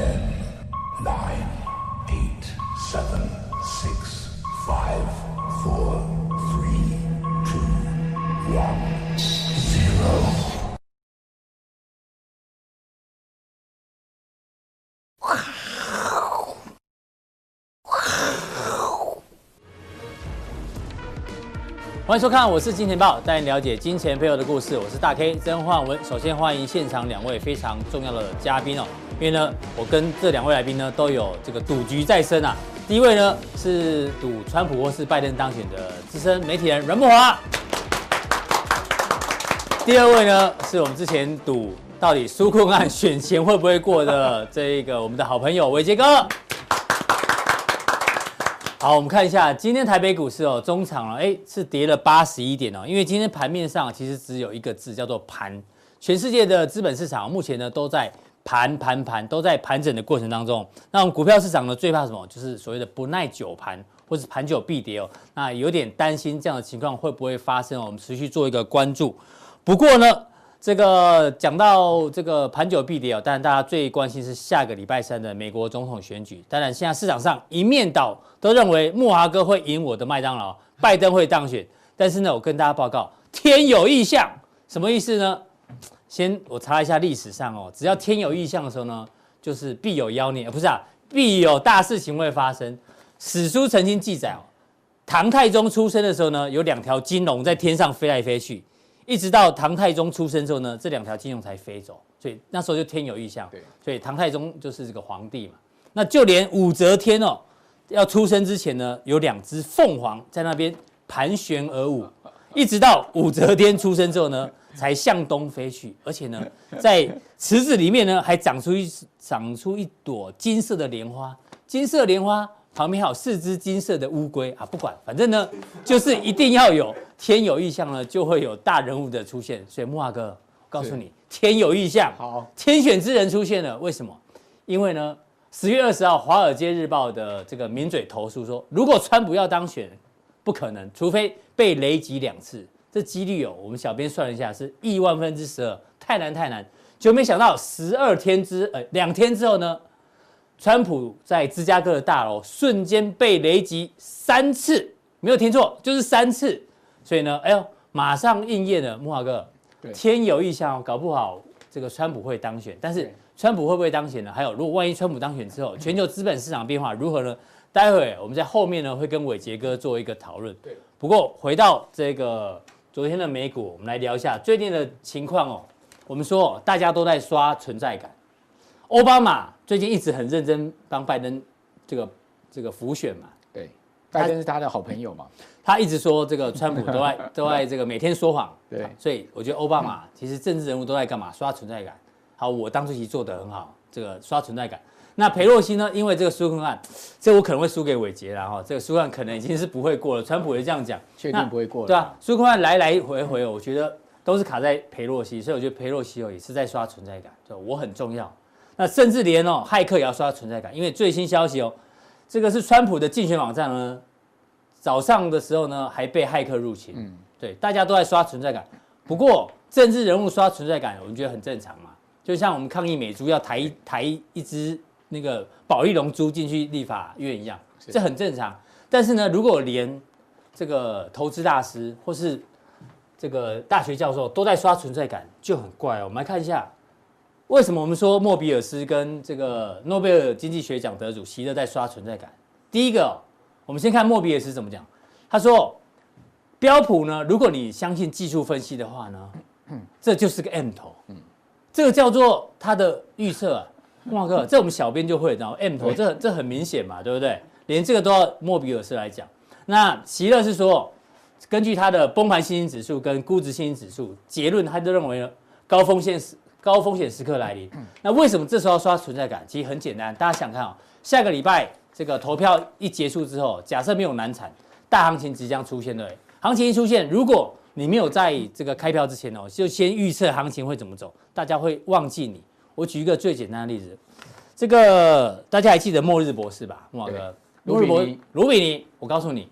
Ten, nine, eight, seven, six, five, four, three, two, one, zero. 欢迎收看，我是金钱爆，带您了解金钱背后的故事。我是大 K 曾焕文。首先欢迎现场两位非常重要的嘉宾哦，因为呢，我跟这两位来宾呢都有这个赌局在身啊。第一位呢是赌川普或是拜登当选的资深媒体人阮慕华。第二位呢是我们之前赌到底纾困案选前会不会过的这一个我们的好朋友伟捷哥。好，我们看一下今天台北股市哦，中场了，哎，是跌了八十一点哦。因为今天盘面上其实只有一个字叫做盘，全世界的资本市场目前呢都在盘盘盘，都在盘整的过程当中。那我们股票市场呢最怕什么？就是所谓的不耐久盘，或是盘久必跌哦。那有点担心这样的情况会不会发生？我们持续做一个关注。不过呢。这个讲到这个盘久必跌哦，当然大家最关心是下个礼拜三的美国总统选举。当然现在市场上一面倒都认为慕驊哥会赢我的麦当劳，拜登会当选。但是呢，我跟大家报告，天有异象，什么意思呢？先我查一下历史上哦，只要天有异象的时候呢，就是必有妖孽，不是啊，必有大事情会发生。史书曾经记载哦，唐太宗出生的时候呢，有两条金龙在天上飞来飞去。一直到唐太宗出生之后呢，这两条金龙才飞走，所以那时候就天有异象。对，所以唐太宗就是这个皇帝嘛。那就连武则天哦，要出生之前呢，有两只凤凰在那边盘旋而舞，一直到武则天出生之后呢，才向东飞去。而且呢，在池子里面呢，还长出一长出一朵金色的莲花，金色莲花。旁边还有四只金色的乌龟啊，不管，反正呢，就是一定要有天有异象呢，就会有大人物的出现。所以木华哥，告诉你，天有异象，好，天选之人出现了。为什么？因为呢，十月二十号，《华尔街日报》的这个名嘴投诉说，如果川普要当选，不可能，除非被雷击两次，这几率有，我们小编算了一下，是亿万分之十二，太难太难。就没想到十二天之呃两天之后呢？川普在芝加哥的大楼瞬间被雷击三次，没有听错，就是三次。所以呢，哎呦，马上应验了。木华哥，天有异象，搞不好这个川普会当选。但是川普会不会当选呢？还有，如果万一川普当选之后，全球资本市场变化如何呢？待会我们在后面呢会跟伟杰哥做一个讨论。对。不过回到这个昨天的美股，我们来聊一下最近的情况哦。我们说大家都在刷存在感。奥巴马最近一直很认真帮拜登这个这个辅选嘛，对，拜登是他的好朋友嘛，他一直说这个川普都爱 都爱这个每天说谎，对，所以我觉得奥巴马其实政治人物都在干嘛？刷存在感。好，我当初其实做得很好，这个刷存在感。那裴洛西呢？因为这个纾困案，这我可能会输给伟杰了哈，这个纾困案可能已经是不会过了。川普也这样讲，确定不会过了，对啊，纾困案来来回回，我觉得都是卡在裴洛西，所以我觉得裴洛西哦也是在刷存在感，就我很重要。那甚至连哦，骇客也要刷存在感，因为最新消息哦，这个是川普的竞选网站呢，早上的时候呢还被骇客入侵。嗯，对，大家都在刷存在感。不过政治人物刷存在感，我们觉得很正常嘛。就像我们抗议美猪要抬抬一只那个保利龙珠进去立法院一样，这很正常。但是呢，如果连这个投资大师或是这个大学教授都在刷存在感，就很怪哦。我们来看一下。为什么我们说莫比尔斯跟这个诺贝尔经济学奖得主席勒在刷存在感？第一个，我们先看莫比尔斯怎么讲。他说，标普呢，如果你相信技术分析的话呢，这就是个 M 头，这个叫做他的预测啊。慕驊哥，这我们小编就会，然后 M 头，这这很明显嘛，对不对？连这个都要莫比尔斯来讲。那席勒是说，根据他的崩盘信心指数跟估值信心指数结论，他就认为高风险时。高风险时刻来临，那为什么这时候要刷存在感？其实很简单，大家想看哦，下个礼拜这个投票一结束之后，假设没有难产，大行情即将出现，对，行情一出现，如果你没有在这个开票之前哦，就先预测行情会怎么走，大家会忘记你。我举一个最简单的例子，这个大家还记得末日博士吧？莫哥，末日博士卢比尼，我告诉你，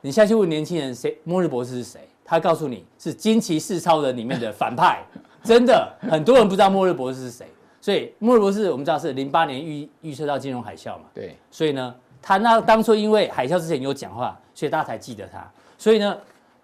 你下去问年轻人谁末日博士是谁，他告诉你是惊奇四超人里面的反派。真的很多人不知道末日博士是谁，所以末日博士我们知道是零八年预预测到金融海啸嘛，对，所以呢，他那当初因为海啸之前有讲话，所以大家才记得他。所以呢，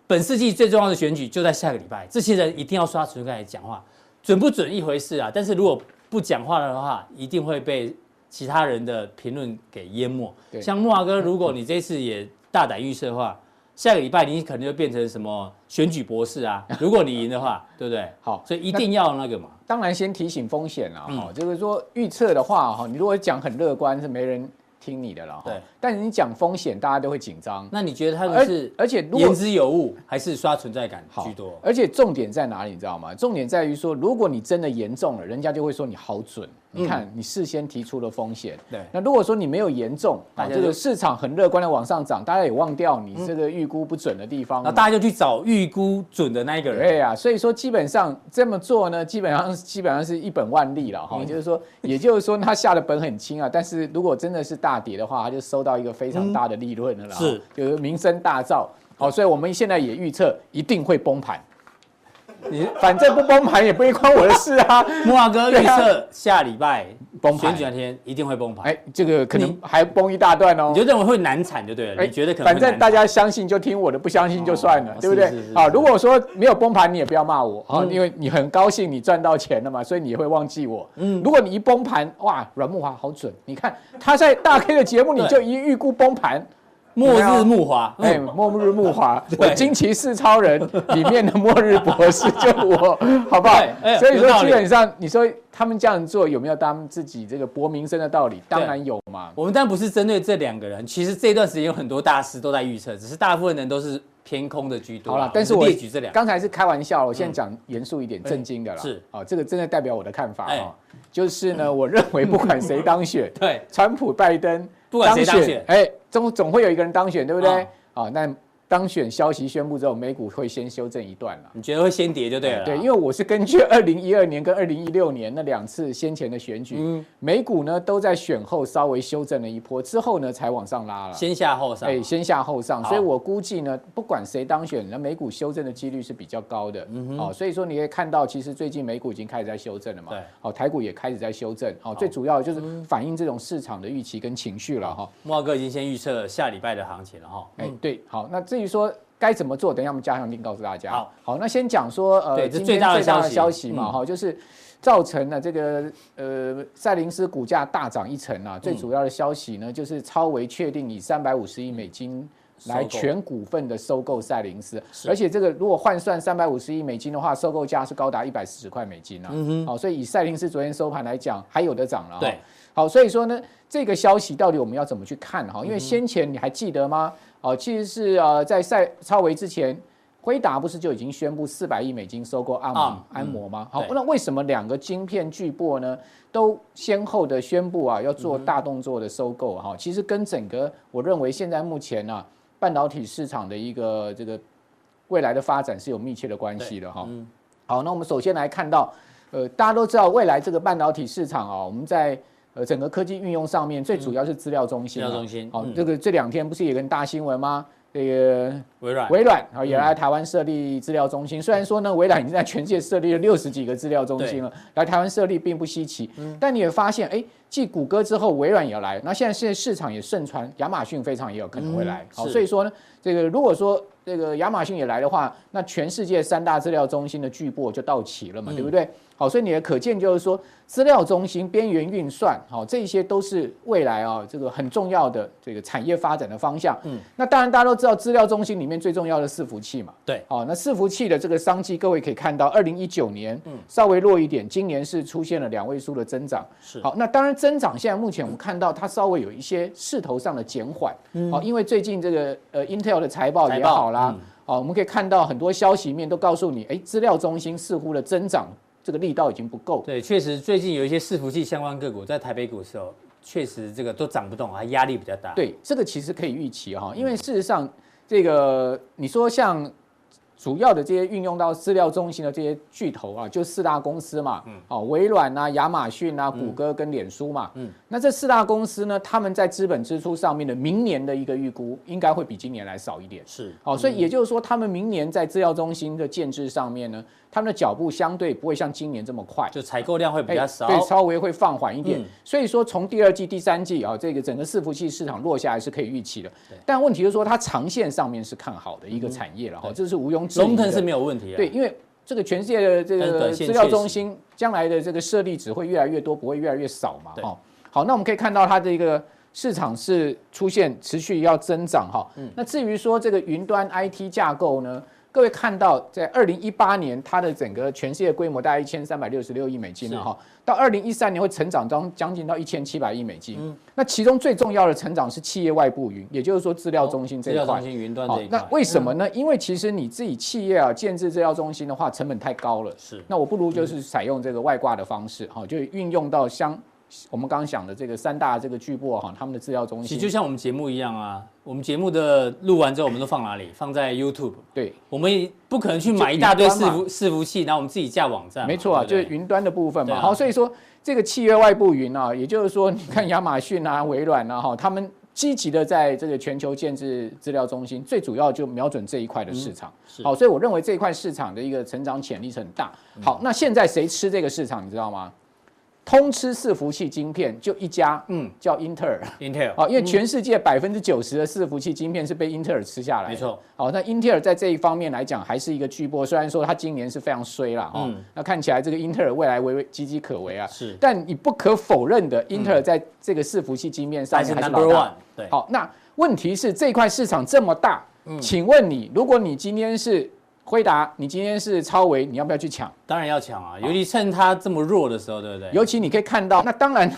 本世纪最重要的选举就在下个礼拜，这些人一定要刷存在感讲话，准不准一回事啊。但是如果不讲话的话，一定会被其他人的评论给淹没。像木华哥，如果你这次也大胆预测的话。下个礼拜你可能就变成什么选举博士啊？如果你赢的话，对不对？好，所以一定要那个嘛。当然先提醒风险了哈，就是说预测的话哈，你如果讲很乐观是没人听你的了。对，但是你讲风险，大家都会紧张。那你觉得他们是而且言之有物，还是刷存在感居多？而且重点在哪里？你知道吗？重点在于说，如果你真的严重了，人家就会说你好准。你看，你事先提出了风险，对。那如果说你没有严重，啊，这个市场很乐观的往上涨，大家也忘掉你这个预估不准的地方，那大家就去找预估准的那一个人。对啊，所以说基本上这么做呢，基本上基本上是一本万利了哈。就是说，也就是说他下的本很轻啊，但是如果真的是大跌的话，他就收到一个非常大的利润了啦。是，就是名声大噪。好，所以我们现在也预测一定会崩盘。你反正不崩盘也不会关我的事啊！木华哥预测下礼拜崩盘，选举那天一定会崩盘。哎，这个可能还崩一大段哦。你就认为会难产就对了。你觉得可能？反正大家相信就听我的，不相信就算了，对不对？好，如果说没有崩盘，你也不要骂我啊，因为你很高兴你赚到钱了嘛，所以你也会忘记我。嗯，如果你一崩盘，哇，阮木华好准！你看他在大 K 的节目，你就一预估崩盘。末日木华，哎，末日木华，我惊奇四超人里面的末日博士就我，好不好？所以说基本上你说他们这样做有没有他们自己这个博名声的道理？当然有嘛。我们当然不是针对这两个人，其实这段时间有很多大师都在预测，只是大部分人都是偏空的居多。好了，但是我列举这两，刚才是开玩笑，我现在讲严肃一点、正经的了。是啊，这个真的代表我的看法啊，就是呢，我认为不管谁当选，对，川普、拜登。不管谁当选，哎，总总会有一个人当选，对不对？啊，那。当选消息宣布之后，美股会先修正一段了。你觉得会先跌就对了。对，因为我是根据二零一二年跟二零一六年那两次先前的选举，嗯，美股呢都在选后稍微修正了一波，之后呢才往上拉了。先下后上。哎，先下后上，所以我估计呢，不管谁当选，那美股修正的几率是比较高的。嗯哼。哦，所以说你可以看到，其实最近美股已经开始在修正了嘛。对。哦，台股也开始在修正。哦，最主要就是反映这种市场的预期跟情绪了哈。木华哥已经先预测下礼拜的行情了哈。哎，对，好，那至于说。该怎么做？等一下我们加强定告诉大家。好，好，那先讲说，呃，今天最大的消息嘛，哈，就是造成了这个呃赛灵斯股价大涨一成啊。最主要的消息呢，就是超微确定以三百五十亿美金来全股份的收购赛灵斯，而且这个如果换算三百五十亿美金的话，收购价是高达一百四十块美金啊。嗯哼，好，所以以赛灵斯昨天收盘来讲，还有的涨了。对，好，所以说呢，这个消息到底我们要怎么去看哈？因为先前你还记得吗？哦，其实是呃，在赛超微之前，辉达不是就已经宣布四百亿美金收购安安摩吗？好，那为什么两个晶片巨擘呢，都先后的宣布啊，要做大动作的收购？哈，其实跟整个我认为现在目前呢，半导体市场的一个这个未来的发展是有密切的关系的哈。好，那我们首先来看到，呃，大家都知道未来这个半导体市场啊，我们在。呃，整个科技运用上面最主要是资料中心。资料中心。好，这个这两天不是有个大新闻吗？这个微软，微软啊也来台湾设立资料中心。虽然说呢，微软已经在全世界设立了六十几个资料中心了，来台湾设立并不稀奇。但你也发现，哎，继谷歌之后，微软也要来。那现在现在市场也盛传，亚马逊非常也有可能会来。好，所以说呢，这个如果说这个亚马逊也来的话，那全世界三大资料中心的巨擘就到齐了嘛，对不对？好，所以你的可见就是说，资料中心、边缘运算，好，这些都是未来啊这个很重要的这个产业发展的方向。嗯，那当然大家都知道，资料中心里面最重要的伺服器嘛。对，好，那伺服器的这个商机，各位可以看到，二零一九年嗯稍微弱一点，今年是出现了两位数的增长。是，好，那当然增长现在目前我们看到它稍微有一些势头上的减缓。嗯，好，因为最近这个呃 Intel 的财报也好啦，好，我们可以看到很多消息面都告诉你，哎，资料中心似乎的增长。这个力道已经不够。对，确实最近有一些伺服器相关个股在台北股的时候，确实这个都涨不动，还压力比较大。对，这个其实可以预期哈，因为事实上，这个你说像。主要的这些运用到资料中心的这些巨头啊，就四大公司嘛，嗯，哦，微软啊、亚马逊啊、谷歌跟脸书嘛，嗯，那这四大公司呢，他们在资本支出上面的明年的一个预估，应该会比今年来少一点，是，哦，所以也就是说，他们明年在资料中心的建制上面呢，他们的脚步相对不会像今年这么快，就采购量会比较少，对，稍微会放缓一点。嗯、所以说，从第二季、第三季啊，这个整个伺服器市场落下来是可以预期的。但问题就是说，它长线上面是看好的一个产业了哈，嗯、这是毋庸置疑的。龙腾是没有问题啊。对，因为这个全世界的这个资料中心将来的这个设立只会越来越多，不会越来越少嘛。哈，好，那我们可以看到它的一个市场是出现持续要增长哈。嗯。那至于说这个云端 IT 架构呢？各位看到，在二零一八年，它的整个全世界规模大概一千三百六十六亿美金了哈，到二零一三年会成长将将近到一千七百亿美金。嗯，那其中最重要的成长是企业外部云，也就是说资料中心这一块。资料中心云端这一块。那为什么呢？因为其实你自己企业啊建置资料中心的话，成本太高了。是。那我不如就是采用这个外挂的方式，哈，就运用到相。我们刚刚讲的这个三大这个巨擘哈，他们的资料中心，其实就像我们节目一样啊。我们节目的录完之后，我们都放哪里？放在 YouTube。对，我们不可能去买一大堆伺服伺服器，然后我们自己架网站。没错啊，就是云端的部分嘛。好，所以说这个契约外部云啊，也就是说，你看亚马逊啊、微软啊，哈，他们积极的在这个全球建置资料中心，最主要就瞄准这一块的市场。好，所以我认为这一块市场的一个成长潜力是很大。好，那现在谁吃这个市场？你知道吗？通吃伺服器晶片就一家，嗯，叫英特尔。英特尔，啊，因为全世界百分之九十的伺服器晶片是被英特尔吃下来。没错。好，那英特尔在这一方面来讲还是一个巨波，虽然说它今年是非常衰了，哈。那看起来这个英特尔未来危危岌岌可危啊。是。但你不可否认的，英特尔在这个伺服器晶片上面还是老大。对。好，那问题是这块市场这么大，请问你，如果你今天是。辉达，你今天是超维，你要不要去抢？当然要抢啊！尤其趁它这么弱的时候，对不对？尤其你可以看到，那当然，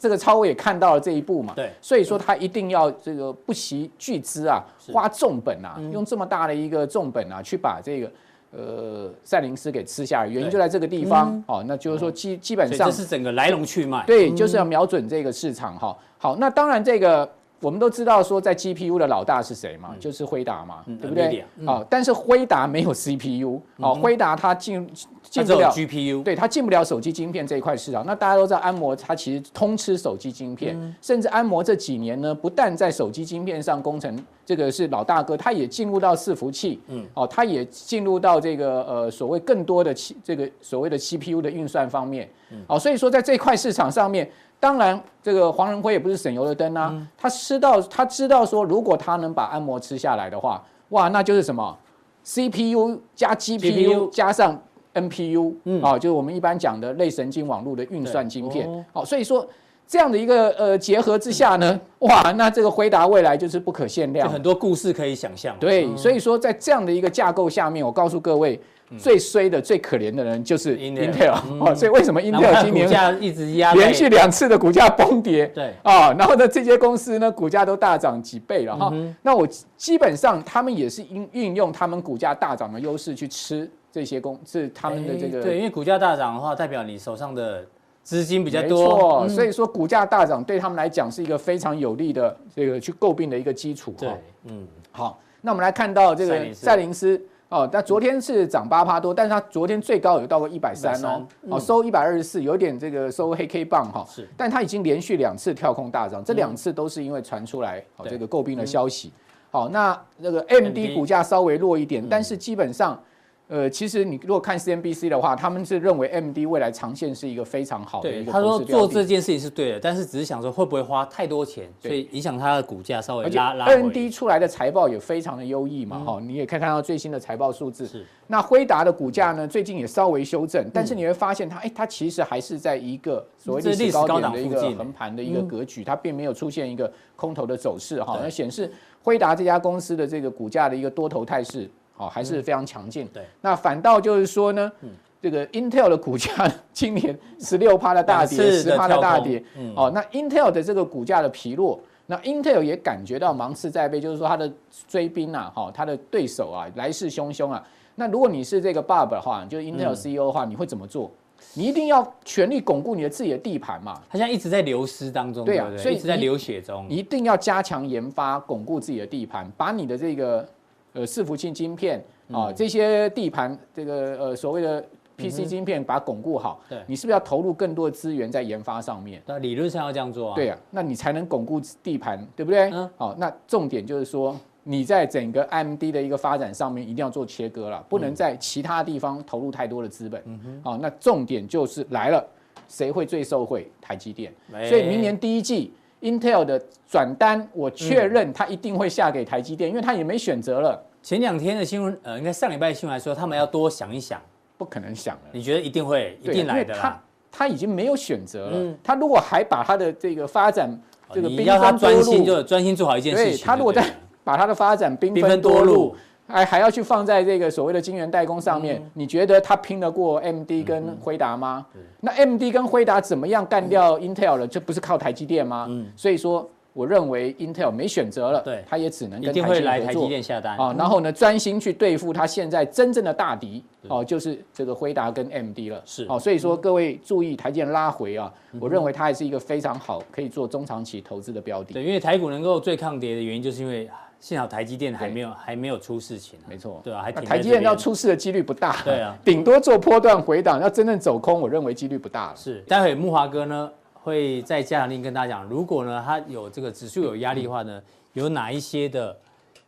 这个超微也看到了这一步嘛。对，所以说他一定要这个不惜巨资啊，花重本啊，用这么大的一个重本啊，去把这个呃赛灵斯给吃下来。原因就在这个地方哦，那就是说基基本上这是整个来龙去脉。对，就是要瞄准这个市场哈。好，那当然这个。我们都知道说，在 GPU 的老大是谁嘛？就是辉达嘛，对不对？啊，但是辉达没有 CPU，啊，辉达它进进不了 GPU，对，它进不了手机晶片这一块市场。那大家都知道，安摩它其实通吃手机晶片，甚至安摩这几年呢，不但在手机晶片上工程这个是老大哥，它也进入到伺服器，嗯，哦，它也进入到这个呃所谓更多的这个所谓的 CPU 的运算方面，哦，所以说在这块市场上面。当然，这个黄仁辉也不是省油的灯啊。嗯、他知道，他知道说，如果他能把按摩吃下来的话，哇，那就是什么？CPU 加 GPU 加上 NPU，嗯，啊，就是我们一般讲的类神经网络的运算晶片。好、哦，所以说这样的一个呃结合之下呢，哇，那这个回答未来就是不可限量，很多故事可以想象。对，嗯、所以说在这样的一个架构下面，我告诉各位。最衰的、最可怜的人就是 Intel 哦，所以为什么 Intel 今年一直压连续两次的股价崩跌？对啊，然后呢，这些公司呢，股价都大涨几倍了哈。那我基本上他们也是运运用他们股价大涨的优势去吃这些公，是他们的这个。对，因为股价大涨的话，代表你手上的资金比较多。所以说股价大涨对他们来讲是一个非常有利的这个去诟病的一个基础。对，嗯，好，那我们来看到这个赛灵思。哦，那昨天是涨八趴多，但是它昨天最高有到过一百三哦，哦收一百二十四，有点这个收黑 K 棒哈，是，但它已经连续两次跳空大涨，这两次都是因为传出来哦这个诟病的消息，好，那那个 AMD 股价稍微弱一点，但是基本上。呃，其实你如果看 CNBC 的话，他们是认为 AMD 未来长线是一个非常好的一个。他说做这件事情是对的，但是只是想说会不会花太多钱，所以影响它的股价稍微拉拉。AMD 出来的财报也非常的优异嘛，哈，你也可以看到最新的财报数字。是。那辉达的股价呢，最近也稍微修正，但是你会发现它，哎，它其实还是在一个所谓历史高点的一个横盘的一个格局，它并没有出现一个空头的走势，哈，那显示辉达这家公司的这个股价的一个多头态势。哦，还是非常强劲。对，那反倒就是说呢，这个 Intel 的股价今年十六趴的大跌，十趴的大跌。哦，那 Intel 的这个股价的疲弱，那 Intel 也感觉到芒刺在背，就是说它的追兵啊，哈，他的对手啊，来势汹汹啊。那如果你是这个 Bob 的话，就是 Intel CEO 的话，你会怎么做？你一定要全力巩固你的自己的地盘嘛。他现在一直在流失当中，对啊，所以一直在流血中。一定要加强研发，巩固自己的地盘，把你的这个。呃，伺服器晶片啊，这些地盘，这个呃所谓的 PC 晶片，把它巩固好。对，你是不是要投入更多的资源在研发上面？那理论上要这样做啊。对啊，那你才能巩固地盘，对不对？嗯。好，那重点就是说，你在整个 AMD 的一个发展上面一定要做切割了，不能在其他地方投入太多的资本。嗯哼，好，那重点就是来了，谁会最受惠？台积电。所以明年第一季 Intel 的转单，我确认它一定会下给台积电，因为它也没选择了。前两天的新闻，呃，应该上礼拜的新闻来说，他们要多想一想，不可能想了。你觉得一定会一定来的啦？他已经没有选择了。他如果还把他的这个发展这个，你要他专心就专心做好一件事情。他如果再把他的发展兵分多路，还还要去放在这个所谓的晶圆代工上面，你觉得他拼得过 AMD 跟辉达吗？那 AMD 跟辉达怎么样干掉 Intel 了？这不是靠台积电吗？所以说。我认为 Intel 没选择了，对，他也只能跟台积电合作，啊，然后呢，专心去对付他现在真正的大敌哦，就是这个辉达跟 AMD 了。是哦，所以说各位注意台积电拉回啊，我认为它还是一个非常好可以做中长期投资的标的。对，因为台股能够最抗跌的原因，就是因为幸好台积电还没有还没有出事情。没错，对啊，还台积电要出事的几率不大。对啊，顶多做波段回档，要真正走空，我认为几率不大了。是，待会木华哥呢？会在加强令跟大家讲，如果呢他有这个指数有压力的话呢，有哪一些的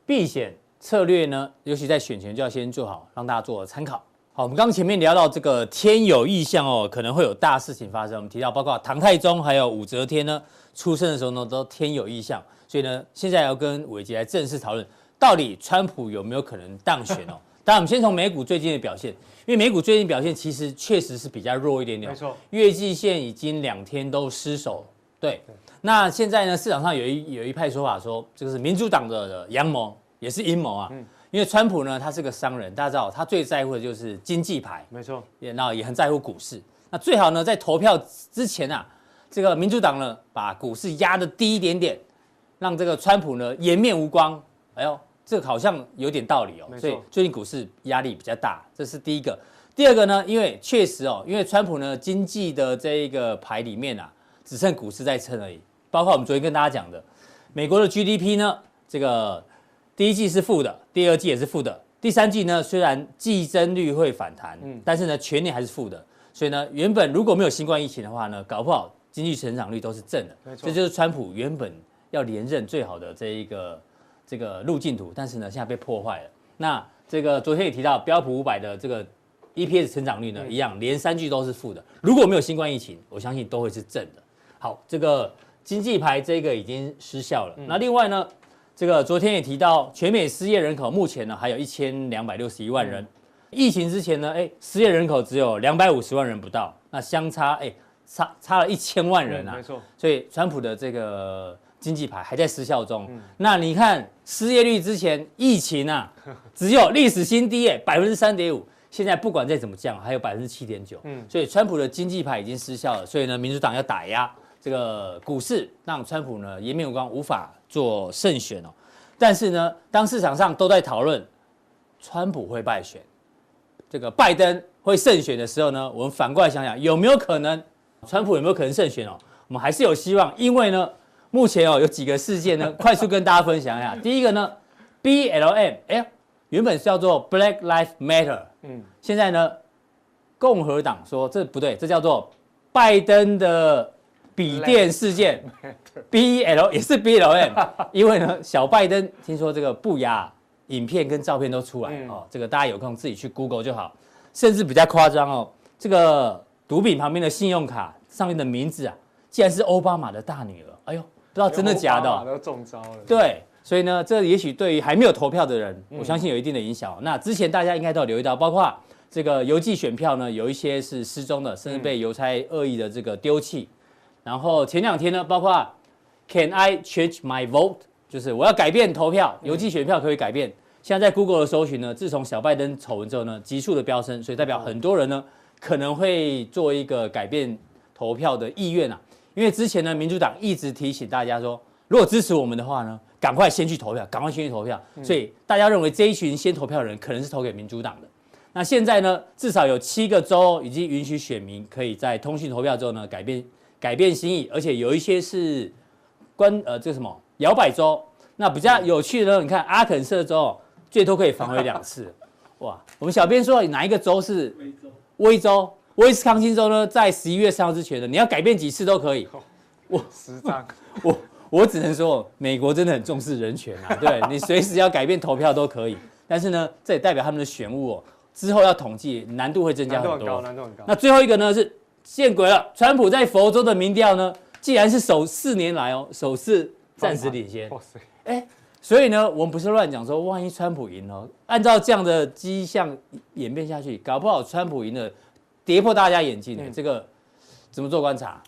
避险策略呢？尤其在选前就要先做好，让大家做参考。好，我们刚刚前面聊到这个天有异象哦，可能会有大事情发生。我们提到包括唐太宗还有武则天呢出生的时候呢都天有异象，所以呢现在要跟伟杰来正式讨论，到底川普有没有可能当选哦？当然，我们先从美股最近的表现。因为美股最近表现其实确实是比较弱一点点，没错，月季线已经两天都失守。对，那现在呢，市场上有一有一派说法说，这个是民主党的阳谋，也是阴谋啊。嗯，因为川普呢，他是个商人，大家知道他最在乎的就是经济牌，没错，也那也很在乎股市。那最好呢，在投票之前啊，这个民主党呢，把股市压得低一点点，让这个川普呢颜面无光。哎呦。这个好像有点道理哦，所以最近股市压力比较大，这是第一个。第二个呢，因为确实哦，因为川普呢经济的这一个牌里面啊，只剩股市在撑而已。包括我们昨天跟大家讲的，美国的 GDP 呢，这个第一季是负的，第二季也是负的，第三季呢虽然季增率会反弹，嗯，但是呢全年还是负的。所以呢，原本如果没有新冠疫情的话呢，搞不好经济成长率都是正的。没错，这就是川普原本要连任最好的这一个。这个路径图，但是呢，现在被破坏了。那这个昨天也提到，标普五百的这个 EPS 成长率呢，一样连三季都是负的。如果没有新冠疫情，我相信都会是正的。好，这个经济牌这个已经失效了。那另外呢，这个昨天也提到，全美失业人口目前呢还有一千两百六十一万人。疫情之前呢，哎，失业人口只有两百五十万人不到，那相差哎差差了一千万人啊。没错。所以川普的这个。经济牌还在失效中，嗯、那你看失业率之前疫情啊，只有历史新低诶，百分之三点五，现在不管再怎么降，还有百分之七点九，嗯，所以川普的经济牌已经失效了，所以呢，民主党要打压这个股市，让川普呢颜面无光，无法做胜选哦。但是呢，当市场上都在讨论川普会败选，这个拜登会胜选的时候呢，我们反过来想想，有没有可能川普有没有可能胜选哦？我们还是有希望，因为呢。目前哦，有几个事件呢，快速跟大家分享一下。第一个呢，BLM，哎，原本是叫做 Black Lives Matter，嗯，现在呢，共和党说这不对，这叫做拜登的笔电事件，BL 也是 BLM，因为呢，小拜登听说这个不雅影片跟照片都出来哦，这个大家有空自己去 Google 就好，甚至比较夸张哦，这个毒品旁边的信用卡上面的名字啊，竟然是奥巴马的大女儿，哎呦！不知道真的假的，都中招了。对，所以呢，这也许对于还没有投票的人，我相信有一定的影响。那之前大家应该都有留意到，包括这个邮寄选票呢，有一些是失踪的，甚至被邮差恶意的这个丢弃。然后前两天呢，包括 Can I change my vote？就是我要改变投票，邮寄选票可以改变。现在在 Google 的搜寻呢，自从小拜登丑闻之后呢，急速的飙升，所以代表很多人呢可能会做一个改变投票的意愿啊。因为之前呢，民主党一直提醒大家说，如果支持我们的话呢，赶快先去投票，赶快先去投票。所以大家认为这一群先投票的人可能是投给民主党的。那现在呢，至少有七个州已经允许选民可以在通讯投票之后呢，改变改变心意，而且有一些是关呃这个什么摇摆州。那比较有趣的呢，你看阿肯色州最多可以返回两次。哇，我们小编说哪一个州是威州？威州。威斯康星州呢，在十一月三号之前呢，你要改变几次都可以。我十张，我我只能说，美国真的很重视人权啊，对你随时要改变投票都可以。但是呢，这也代表他们的选务哦，之后要统计难度会增加很多。难度很高，难度很高。那最后一个呢是见鬼了，川普在佛州的民调呢，既然是首四年来哦首次暂时领先。哇塞！哎，所以呢，我们不是乱讲说，万一川普赢了，按照这样的迹象演变下去，搞不好川普赢了，跌破大家眼镜的、嗯、这个怎么做观察？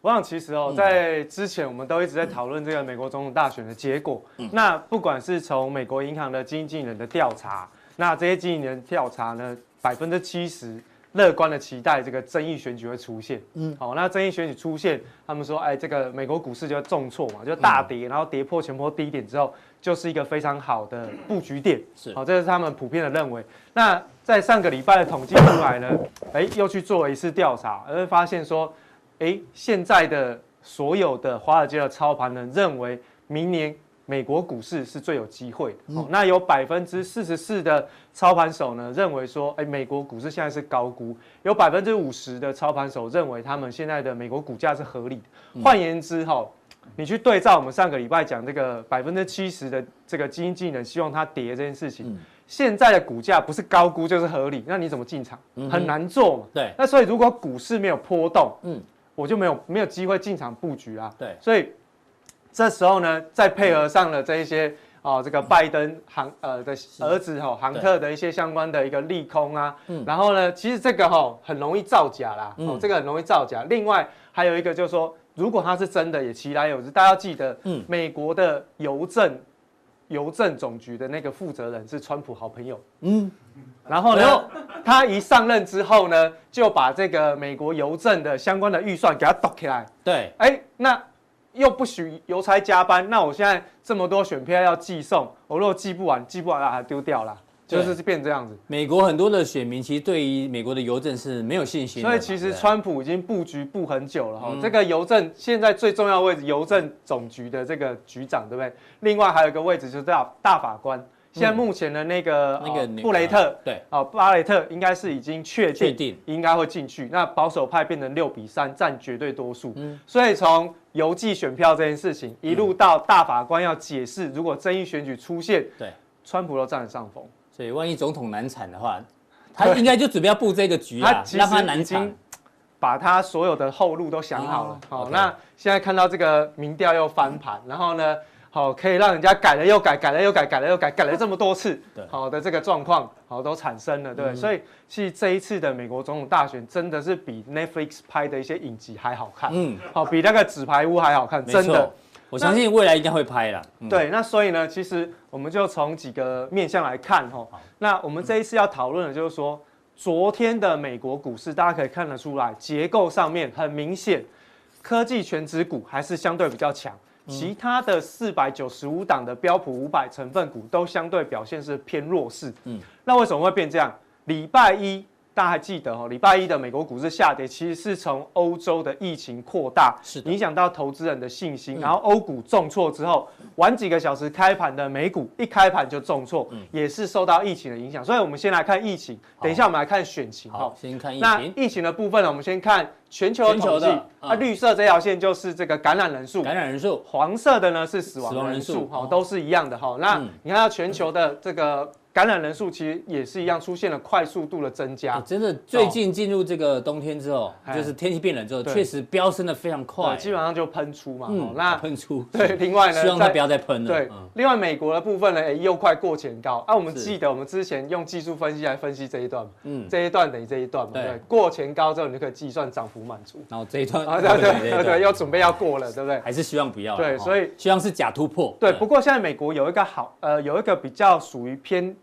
我想其实哦，在之前我们都一直在讨论这个美国总统大选的结果。那不管是从美国银行的经纪人的调查，那这些经纪人调查呢，百分之七十乐观的期待这个争议选举会出现。嗯，好，那争议选举出现，他们说，哎，这个美国股市就重挫嘛，就大跌，然后跌破前波低点之后，就是一个非常好的布局点。是，好，这是他们普遍的认为。那在上个礼拜的统计出来呢，哎，又去做了一次调查，而会发现说。哎，现在的所有的华尔街的操盘人认为，明年美国股市是最有机会的。哦，那有百分之四十四的操盘手呢认为说，哎，美国股市现在是高估；有百分之五十的操盘手认为，他们现在的美国股价是合理的。换言之，哈，你去对照我们上个礼拜讲这个百分之七十的这个基金经理人希望它跌这件事情。现在的股价不是高估就是合理，那你怎么进场？很难做嘛。对。那所以如果股市没有波动，嗯。我就没有没有机会进场布局啊，对，所以这时候呢，再配合上了这一些哦，这个拜登杭呃的儿子哈杭特的一些相关的一个利空啊，嗯，然后呢，其实这个哈很容易造假啦，哦，这个很容易造假。另外还有一个就是说，如果它是真的，也其来有之。大家要记得，嗯，美国的邮政邮政总局的那个负责人是川普好朋友，嗯。然后呢，他一上任之后呢，就把这个美国邮政的相关的预算给他抖起来。对，哎，那又不许邮差加班，那我现在这么多选票要寄送，我如果寄不完，寄不完了，还丢掉了，就是变这样子。美国很多的选民其实对于美国的邮政是没有信心的，所以其实川普已经布局布很久了哈。这个邮政现在最重要的位置，邮政总局的这个局长，对不对？另外还有一个位置就是大大法官。现在目前的那个那个布雷特，对，哦，巴雷特应该是已经确定，确定应该会进去。那保守派变成六比三，占绝对多数。嗯，所以从邮寄选票这件事情，一路到大法官要解释，如果争议选举出现，对，川普都占了上风。所以万一总统难产的话，他应该就准备要布这个局啊，让他难产，把他所有的后路都想好了。好，那现在看到这个民调又翻盘，然后呢？好，可以让人家改了又改，改了又改，改了又改，改了这么多次，好的这个状况，好都产生了，对，所以其实这一次的美国总统大选真的是比 Netflix 拍的一些影集还好看，嗯，好，比那个纸牌屋还好看，真的，我相信未来一定会拍了。对，那所以呢，其实我们就从几个面向来看，哈，那我们这一次要讨论的就是说，昨天的美国股市，大家可以看得出来，结构上面很明显，科技全值股还是相对比较强。其他的四百九十五档的标普五百成分股都相对表现是偏弱势。嗯，那为什么会变这样？礼拜一。大家还记得哦，礼拜一的美国股市下跌，其实是从欧洲的疫情扩大，是影响到投资人的信心，然后欧股重挫之后，晚几个小时开盘的美股一开盘就重挫，也是受到疫情的影响。所以，我们先来看疫情，等一下我们来看选情。好，先看疫情。那疫情的部分呢，我们先看全球的统计。啊，绿色这条线就是这个感染人数，感染人数，黄色的呢是死亡人数，好，都是一样的哈。那你看到全球的这个。感染人数其实也是一样，出现了快速度的增加。真的，最近进入这个冬天之后，就是天气变冷之后，确实飙升的非常快，基本上就喷出嘛。嗯，那喷出。对，另外呢，希望它不要再喷了。对，另外美国的部分呢，哎，又快过前高。啊，我们记得我们之前用技术分析来分析这一段，嗯，这一段等于这一段嘛。对，过前高之后，你就可以计算涨幅满足。然后这一段，对对对对，又准备要过了，对不对？还是希望不要。对，所以希望是假突破。对，不过现在美国有一个好，呃，有一个比较属于偏。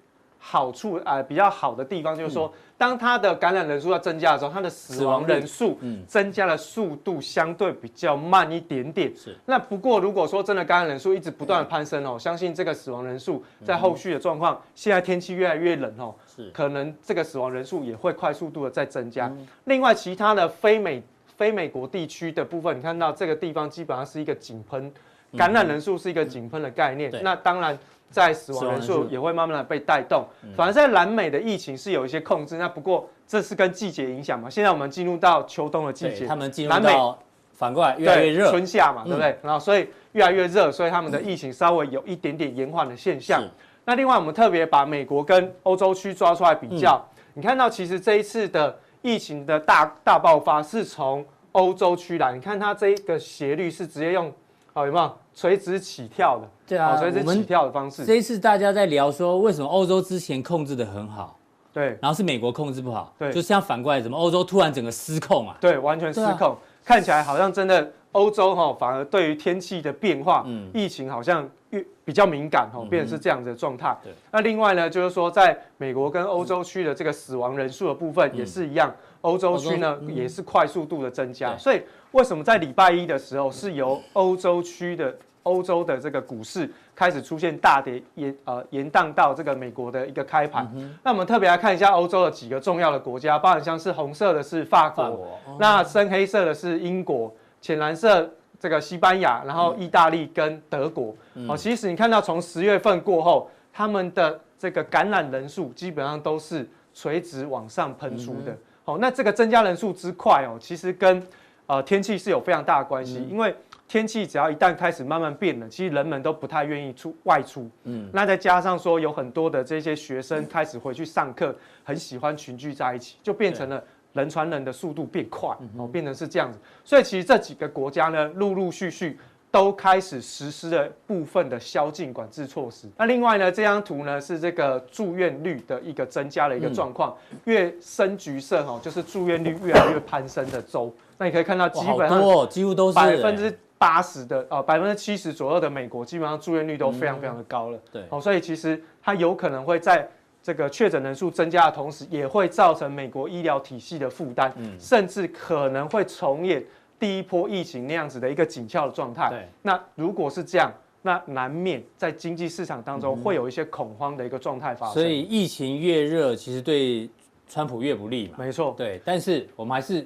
好处啊、呃，比较好的地方就是说，当它的感染人数要增加的时候，它的死亡人数增加的速度相对比较慢一点点。是。那不过如果说真的感染人数一直不断的攀升哦，相信这个死亡人数在后续的状况，现在天气越来越冷哦，是。可能这个死亡人数也会快速度的在增加。另外，其他的非美非美国地区的部分，你看到这个地方基本上是一个井喷，感染人数是一个井喷的概念。那当然。在死亡人数也会慢慢的被带动，反而在南美的疫情是有一些控制。那不过这是跟季节影响嘛？现在我们进入到秋冬的季节，他们进入到反过来越来越热，春夏嘛，对不对？嗯、然后所以越来越热，所以他们的疫情稍微有一点点延缓的现象。嗯、那另外我们特别把美国跟欧洲区抓出来比较，嗯、你看到其实这一次的疫情的大大爆发是从欧洲区来，你看它这一个斜率是直接用，好有没有垂直起跳的？对啊，垂直起跳的方式。这一次大家在聊说，为什么欧洲之前控制的很好？对，然后是美国控制不好，对，就像反过来，怎么欧洲突然整个失控啊？对，完全失控，啊、看起来好像真的欧洲哈，反而对于天气的变化、嗯、疫情好像越比较敏感哈，变成是这样子的状态。那另外呢，就是说在美国跟欧洲区的这个死亡人数的部分也是一样，欧、嗯、洲区呢、嗯、也是快速度的增加。所以为什么在礼拜一的时候是由欧洲区的？欧洲的这个股市开始出现大跌，延呃延宕到这个美国的一个开盘。嗯、那我们特别来看一下欧洲的几个重要的国家，包含像是红色的是法国，法国哦、那深黑色的是英国，浅蓝色这个西班牙，然后意大利跟德国。嗯、哦，其实你看到从十月份过后，他们的这个感染人数基本上都是垂直往上喷出的。嗯、哼哦，那这个增加人数之快哦，其实跟呃天气是有非常大的关系，嗯、因为。天气只要一旦开始慢慢变冷，其实人们都不太愿意出外出。嗯，那再加上说有很多的这些学生开始回去上课，很喜欢群聚在一起，就变成了人传人的速度变快，哦，变成是这样子。所以其实这几个国家呢，陆陆续续都开始实施了部分的宵禁管制措施。那另外呢，这张图呢是这个住院率的一个增加的一个状况，越深橘色哈，就是住院率越来越攀升的州。那你可以看到，基本上几乎都是百分之。八十的啊百分之七十左右的美国，基本上住院率都非常非常的高了。对，哦，所以其实它有可能会在这个确诊人数增加的同时，也会造成美国医疗体系的负担，嗯，甚至可能会重演第一波疫情那样子的一个紧俏的状态。对，那如果是这样，那难免在经济市场当中会有一些恐慌的一个状态发生。所以疫情越热，其实对川普越不利嘛。没错，对，但是我们还是。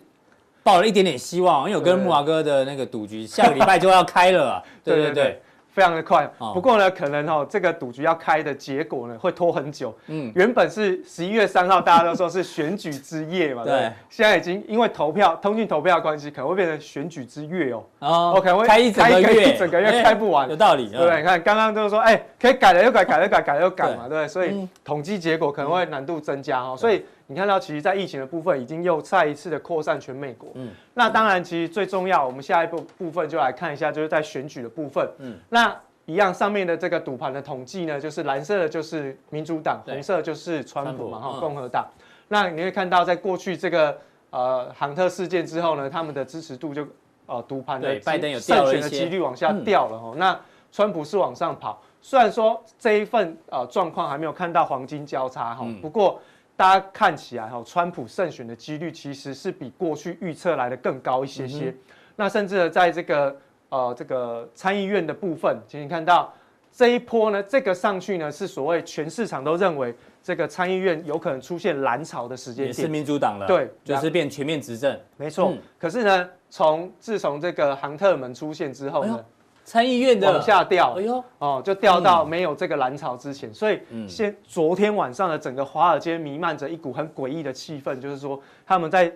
抱了一点点希望，因为我跟木华哥的那个赌局下个礼拜就要开了，对对对，非常的快。不过呢，可能哦这个赌局要开的结果呢会拖很久。嗯，原本是十一月三号，大家都说是选举之夜嘛，对。现在已经因为投票通讯投票的关系，可能会变成选举之月哦。哦可能会开一整个月，一整个月开不完，有道理。对，你看刚刚就是说，哎，可以改了又改，改了又改，改了又改嘛，对。所以统计结果可能会难度增加哈，所以。你看到，其实，在疫情的部分已经又再一次的扩散全美国。嗯，那当然，其实最重要，我们下一步部分就来看一下，就是在选举的部分。嗯，那一样上面的这个赌盘的统计呢，就是蓝色的就是民主党，红色就是川普嘛，哈，共和党。那你会看到，在过去这个呃杭特事件之后呢，他们的支持度就呃赌盘的胜选的几率往下掉了哈。那川普是往上跑，虽然说这一份呃状况还没有看到黄金交叉哈，不过。大家看起来哈，川普胜选的几率其实是比过去预测来的更高一些些。嗯、那甚至呢，在这个呃这个参议院的部分，请你看到这一波呢，这个上去呢是所谓全市场都认为这个参议院有可能出现蓝潮的时间点，也是民主党了，对，就是变全面执政，没错。嗯、可是呢，从自从这个杭特门出现之后呢。哎参议院的往下掉，哎呦，哦，就掉到没有这个蓝潮之前，所以先昨天晚上的整个华尔街弥漫着一股很诡异的气氛，就是说他们在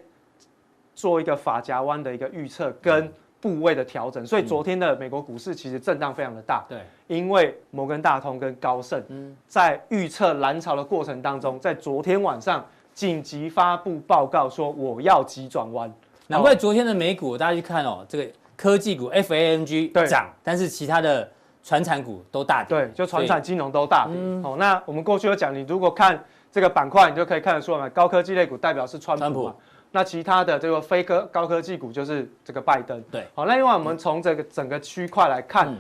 做一个法夹弯的一个预测跟部位的调整，所以昨天的美国股市其实震荡非常的大，对，因为摩根大通跟高盛在预测蓝潮的过程当中，在昨天晚上紧急发布报告说我要急转弯，难怪昨天的美股大家去看哦，这个。科技股 FANG 涨，但是其他的船产股都大跌。对，就船产金融都大跌。嗯、哦，那我们过去有讲，你如果看这个板块，你就可以看得出来嘛。高科技类股代表是川普嘛，川普那其他的这个非科高科技股就是这个拜登。对，好，那另外我们从这个整个区块来看，嗯、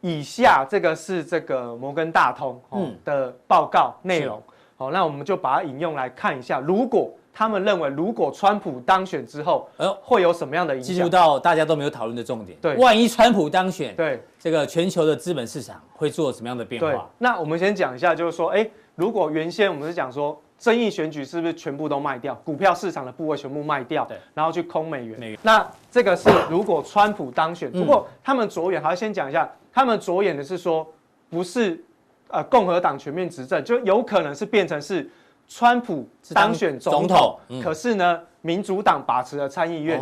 以下这个是这个摩根大通哦的报告内容。嗯、好，那我们就把它引用来看一下，如果。他们认为，如果川普当选之后，呃，会有什么样的影响？进入到大家都没有讨论的重点。对，万一川普当选，对这个全球的资本市场会做什么样的变化？对，那我们先讲一下，就是说，哎，如果原先我们是讲说，争议选举是不是全部都卖掉，股票市场的部位全部卖掉，对，然后去空美元。美元。那这个是如果川普当选，不过他们着眼，还要，先讲一下，他们着眼的是说，不是呃共和党全面执政，就有可能是变成是。川普当选总统，可是呢，民主党把持了参议院，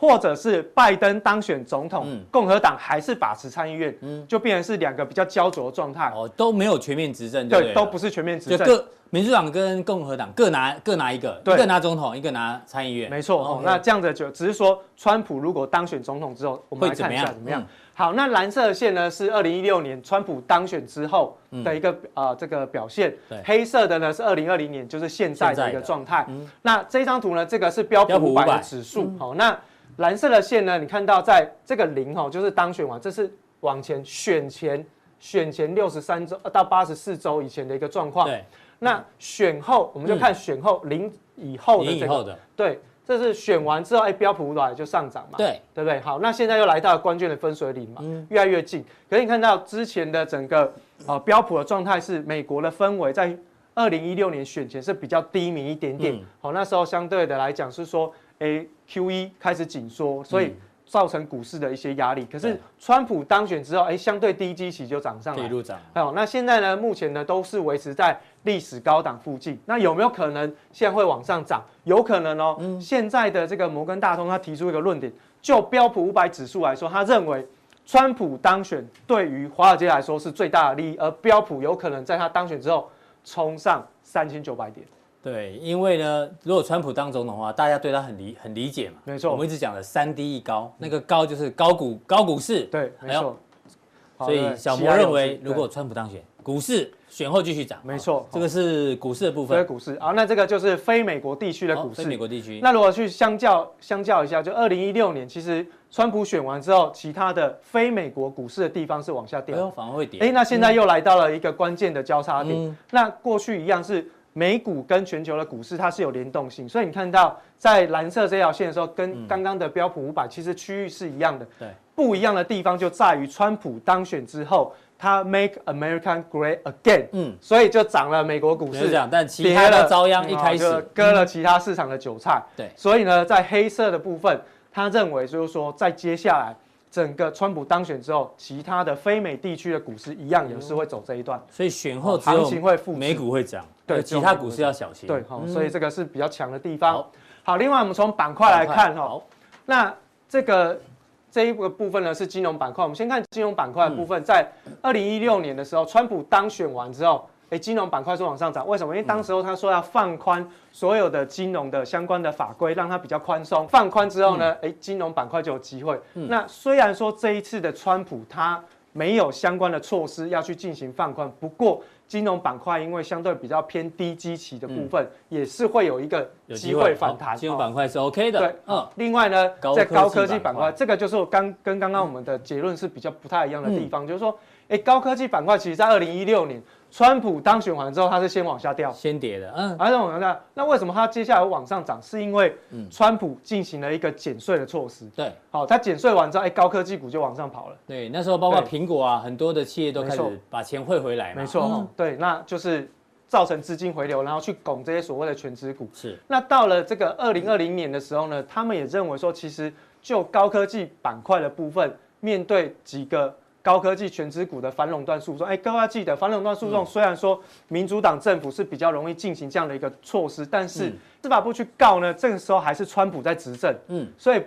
或者是拜登当选总统，嗯、共和党还是把持参议院，嗯，就变成是两个比较焦灼的状态。哦，都没有全面执政对，对，都不是全面执政。就各民主党跟共和党各拿各拿一个，对一个拿总统，一个拿参议院。没错，哦，那这样子就只是说，川普如果当选总统之后，我们来看一下怎么样。好，那蓝色线呢是二零一六年川普当选之后的一个呃、这个表现，黑色的呢是二零二零年，就是现在的一个状态。嗯、那这张图呢，这个是标普五百的指数。好，那蓝色的线呢，你看到在这个零哈，就是当选完，这是往前选前选前六十三周到八十四周以前的一个状况。对，那选后我们就看选后零以后的这个，对。这是选完之后，哎，标普五百就上涨嘛，对，对不对？好，那现在又来到了关键的分水岭嘛，嗯、越来越近。可是你看到之前的整个呃标普的状态是，美国的氛围在二零一六年选前是比较低迷一点点。嗯、好，那时候相对的来讲是说，哎，QE 开始紧缩，所以。嗯造成股市的一些压力，可是川普当选之后，哎，相对低基期就涨上来，一路涨。好，那现在呢，目前呢都是维持在历史高档附近。那有没有可能现在会往上涨？有可能哦。嗯。现在的这个摩根大通他提出一个论点，就标普五百指数来说，他认为川普当选对于华尔街来说是最大的利益，而标普有可能在他当选之后冲上三千九百点。对，因为呢，如果川普当总统的话，大家对他很理很理解嘛。没错，我们一直讲的三低一高，那个高就是高股高股市。对，没错。所以小摩认为，如果川普当选，股市选后继续涨。没错，这个是股市的部分。这个股市啊，那这个就是非美国地区的股市。非美国地区。那如果去相较相较一下，就二零一六年，其实川普选完之后，其他的非美国股市的地方是往下掉，反而会跌。哎，那现在又来到了一个关键的交叉点。那过去一样是。美股跟全球的股市它是有联动性，所以你看到在蓝色这条线的时候，跟刚刚的标普五百其实区域是一样的。对，不一样的地方就在于川普当选之后，他 Make America Great Again，嗯，所以就涨了美国股市。但其他的遭殃一开始割了其他市场的韭菜。对，所以呢，在黑色的部分，他认为就是说，在接下来。整个川普当选之后，其他的非美地区的股市一样也是会走这一段，所以选后行情会复，美股会涨，对，其他股市要小心。对，好，所以这个是比较强的地方。好，另外我们从板块来看哈，那这个这一个部分呢是金融板块，我们先看金融板块的部分，在二零一六年的时候，川普当选完之后。哎，金融板块是往上涨，为什么？因为当时候他说要放宽所有的金融的相关的法规，让它比较宽松。放宽之后呢，哎，金融板块就有机会。那虽然说这一次的川普他没有相关的措施要去进行放宽，不过金融板块因为相对比较偏低基期的部分，也是会有一个机会反弹。金融板块是 OK 的。对，嗯。另外呢，在高科技板块，这个就是我刚跟刚刚我们的结论是比较不太一样的地方，就是说，哎，高科技板块其实在二零一六年。川普当选完之后，它是先往下掉，先跌的，嗯，还是往下掉。那为什么它接下来往上涨？是因为川普进行了一个减税的措施。对，好，它减税完之后，哎，高科技股就往上跑了。对，那时候包括苹果啊，很多的企业都开始把钱汇回来嘛。没错，对，那就是造成资金回流，然后去拱这些所谓的全职股。是。那到了这个二零二零年的时候呢，他们也认为说，其实就高科技板块的部分，面对几个。高科技全职股的反垄断诉讼，哎，各位要记得，反垄断诉讼虽然说民主党政府是比较容易进行这样的一个措施，但是司法部去告呢，这个时候还是川普在执政，嗯，所以。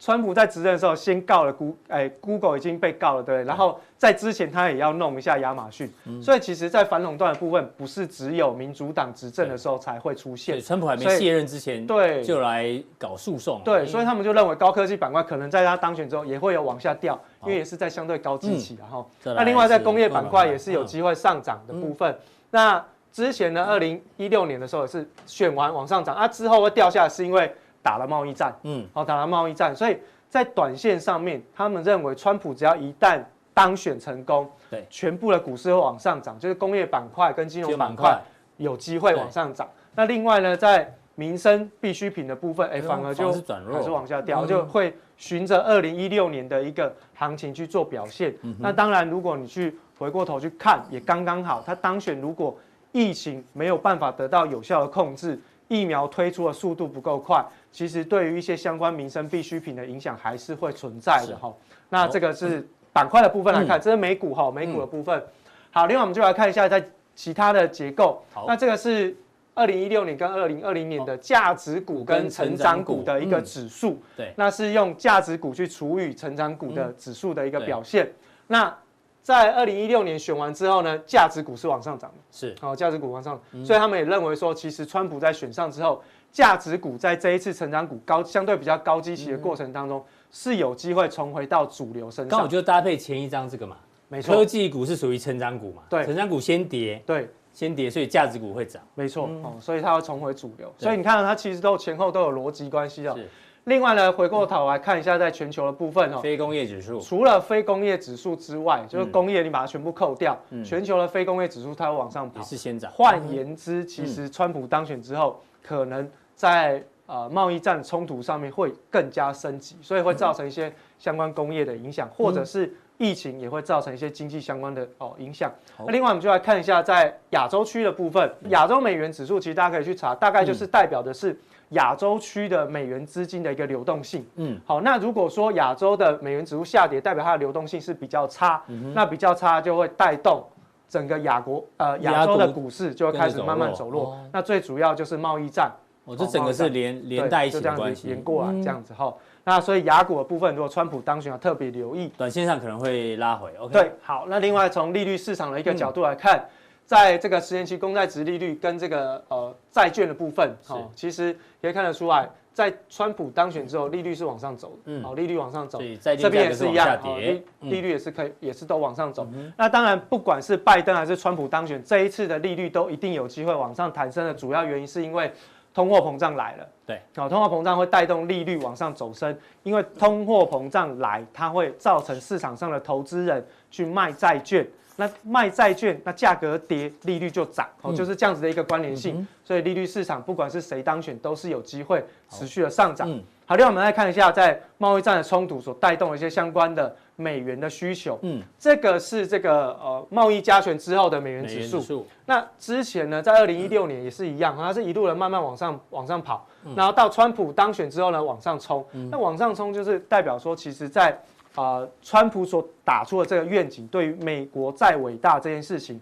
川普在执政的时候，先告了 Google，哎，Google 已经被告了，对。然后在之前，他也要弄一下亚马逊。嗯、所以其实，在反垄断的部分，不是只有民主党执政的时候才会出现。川普还没卸任之前，对，就来搞诉讼。对，所以他们就认为高科技板块可能在他当选之后也会有往下掉，因为也是在相对高基期。然后，那另外在工业板块也是有机会上涨的部分。那之前呢，二零一六年的时候也是选完往上涨，啊，之后会掉下来是因为。打了贸易战，嗯，好，打了贸易战，所以在短线上面，他们认为川普只要一旦当选成功，对，全部的股市会往上涨，就是工业板块跟金融板块有机会往上涨。那另外呢，在民生必需品的部分，哎，反而就还是往下掉，就会循着二零一六年的一个行情去做表现。那当然，如果你去回过头去看，也刚刚好，他当选，如果疫情没有办法得到有效的控制，疫苗推出的速度不够快。其实对于一些相关民生必需品的影响还是会存在的哈。那这个是板块的部分来看，这是美股哈，美股的部分。好，另外我们就来看一下在其他的结构。那这个是二零一六年跟二零二零年的价值股跟成长股的一个指数，对，那是用价值股去除以成长股的指数的一个表现。那在二零一六年选完之后呢，价值股是往上涨的，是，哦，价值股往上，所以他们也认为说，其实川普在选上之后，价值股在这一次成长股高相对比较高基期的过程当中，是有机会重回到主流身上。刚好就搭配前一张这个嘛，没错，科技股是属于成长股嘛，对，成长股先跌，对。先跌，所以价值股会涨，没错、嗯、哦，所以它要重回主流。所以你看，它其实都前后都有逻辑关系哦。是。另外呢，回过头来看一下，在全球的部分哦，非工业指数，除了非工业指数之外，就是工业，你把它全部扣掉，嗯、全球的非工业指数它会往上跑，也是先涨。换言之，其实川普当选之后，可能在呃贸易战冲突上面会更加升级，所以会造成一些相关工业的影响，或者是。疫情也会造成一些经济相关的哦影响。那另外我们就来看一下在亚洲区的部分，亚洲美元指数其实大家可以去查，大概就是代表的是亚洲区的美元资金的一个流动性。嗯，好，那如果说亚洲的美元指数下跌，代表它的流动性是比较差，那比较差就会带动整个亚国呃亚洲的股市就会开始慢慢走弱。那最主要就是贸易战，哦，这整个是连连带一起的关系，连过来这样子哈。那所以亚股的部分，如果川普当选，要特别留意，短线上可能会拉回。OK，对，好。那另外从利率市场的一个角度来看，嗯、在这个十年期公债值利率跟这个呃债券的部分，哦，其实可以看得出来，在川普当选之后，利率是往上走的，嗯，好，利率往上走，这边也是一样，利利率也是可以，也是都往上走。嗯、那当然，不管是拜登还是川普当选，这一次的利率都一定有机会往上弹升的主要原因是因为。通货膨胀来了，对，好，通货膨胀会带动利率往上走升，因为通货膨胀来，它会造成市场上的投资人去卖债券，那卖债券，那价格跌，利率就涨，哦，就是这样子的一个关联性，所以利率市场不管是谁当选，都是有机会持续的上涨。好，另外我们来看一下，在贸易战的冲突所带动的一些相关的。美元的需求，嗯，这个是这个呃贸易加权之后的美元指数。那之前呢，在二零一六年也是一样，它是一路的慢慢往上往上跑，然后到川普当选之后呢，往上冲。那往上冲就是代表说，其实在啊川普所打出的这个愿景，对于美国再伟大这件事情，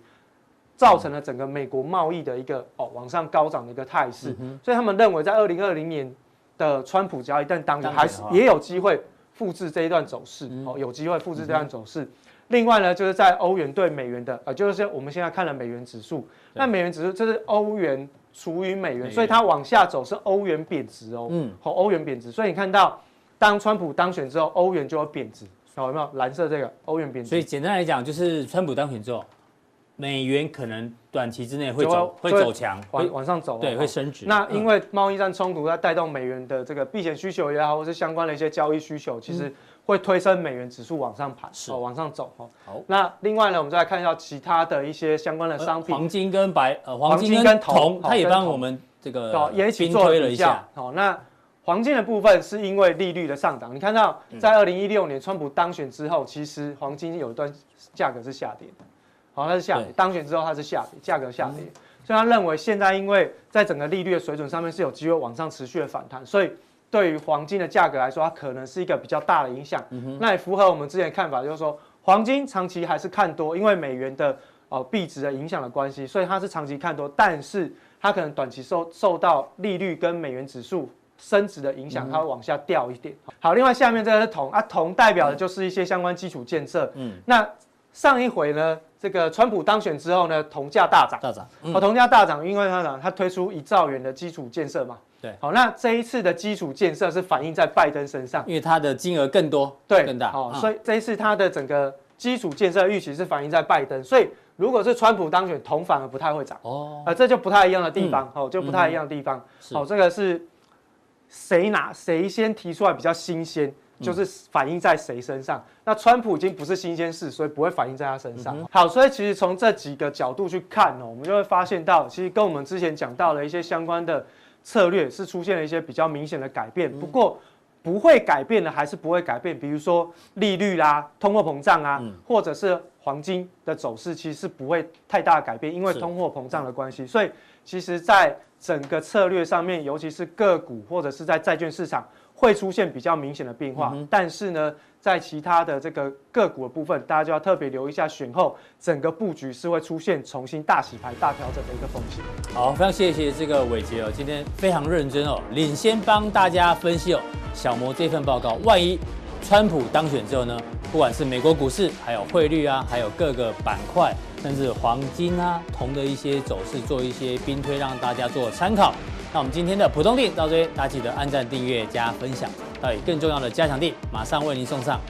造成了整个美国贸易的一个哦往上高涨的一个态势。所以他们认为，在二零二零年的川普只要一旦当选，还是也有机会。复制这一段走势，哦，有机会复制这段走势。嗯、另外呢，就是在欧元对美元的，呃，就是我们现在看了美元指数。那美元指数这是欧元除以美元，美元所以它往下走是欧元贬值哦。嗯，好，欧元贬值。所以你看到，当川普当选之后，欧元就会贬值。好，有没有蓝色这个欧元贬值？所以简单来讲，就是川普当选之后。美元可能短期之内会走会走强，往往上走，对，会升值。那因为贸易战冲突，它带动美元的这个避险需求也好，或是相关的一些交易需求，其实会推升美元指数往上爬，哦往上走。好，那另外呢，我们再来看一下其他的一些相关的商品，黄金跟白呃黄金跟铜，它也帮我们这个也一起做了一下。好，那黄金的部分是因为利率的上涨，你看到在二零一六年川普当选之后，其实黄金有一段价格是下跌的。好，它是下跌，当选之后它是下跌，价格下跌，所以他认为现在因为在整个利率的水准上面是有机会往上持续的反弹，所以对于黄金的价格来说，它可能是一个比较大的影响。那也符合我们之前的看法，就是说黄金长期还是看多，因为美元的哦币值的影响的关系，所以它是长期看多，但是它可能短期受受到利率跟美元指数升值的影响，它会往下掉一点。好，另外下面这个是铜啊，铜代表的就是一些相关基础建设。嗯，那上一回呢？这个川普当选之后呢，铜价大涨，大涨。好，铜价大涨，因为他涨，他推出一兆元的基础建设嘛。对。好，那这一次的基础建设是反映在拜登身上，因为它的金额更多，对，更大。好，所以这一次它的整个基础建设预期是反映在拜登，所以如果是川普当选，铜反而不太会涨。哦。啊，这就不太一样的地方，哦，就不太一样的地方。好，这个是谁拿谁先提出来比较新鲜？就是反映在谁身上？那川普已经不是新鲜事，所以不会反映在他身上。好，所以其实从这几个角度去看哦，我们就会发现到，其实跟我们之前讲到的一些相关的策略是出现了一些比较明显的改变。不过不会改变的还是不会改变，比如说利率啦、通货膨胀啊，或者是黄金的走势，其实是不会太大的改变，因为通货膨胀的关系。所以其实在整个策略上面，尤其是个股或者是在债券市场。会出现比较明显的变化，嗯、但是呢，在其他的这个个股的部分，大家就要特别留意一下，选后整个布局是会出现重新大洗牌、大调整的一个风险。好，非常谢谢这个伟杰哦，今天非常认真哦，领先帮大家分析哦，小摩这份报告，万一川普当选之后呢，不管是美国股市，还有汇率啊，还有各个板块，甚至黄金啊、铜的一些走势，做一些兵推，让大家做参考。那我们今天的普通地到这边，大家记得按赞、订阅、加分享。到底更重要的加强地，马上为您送上。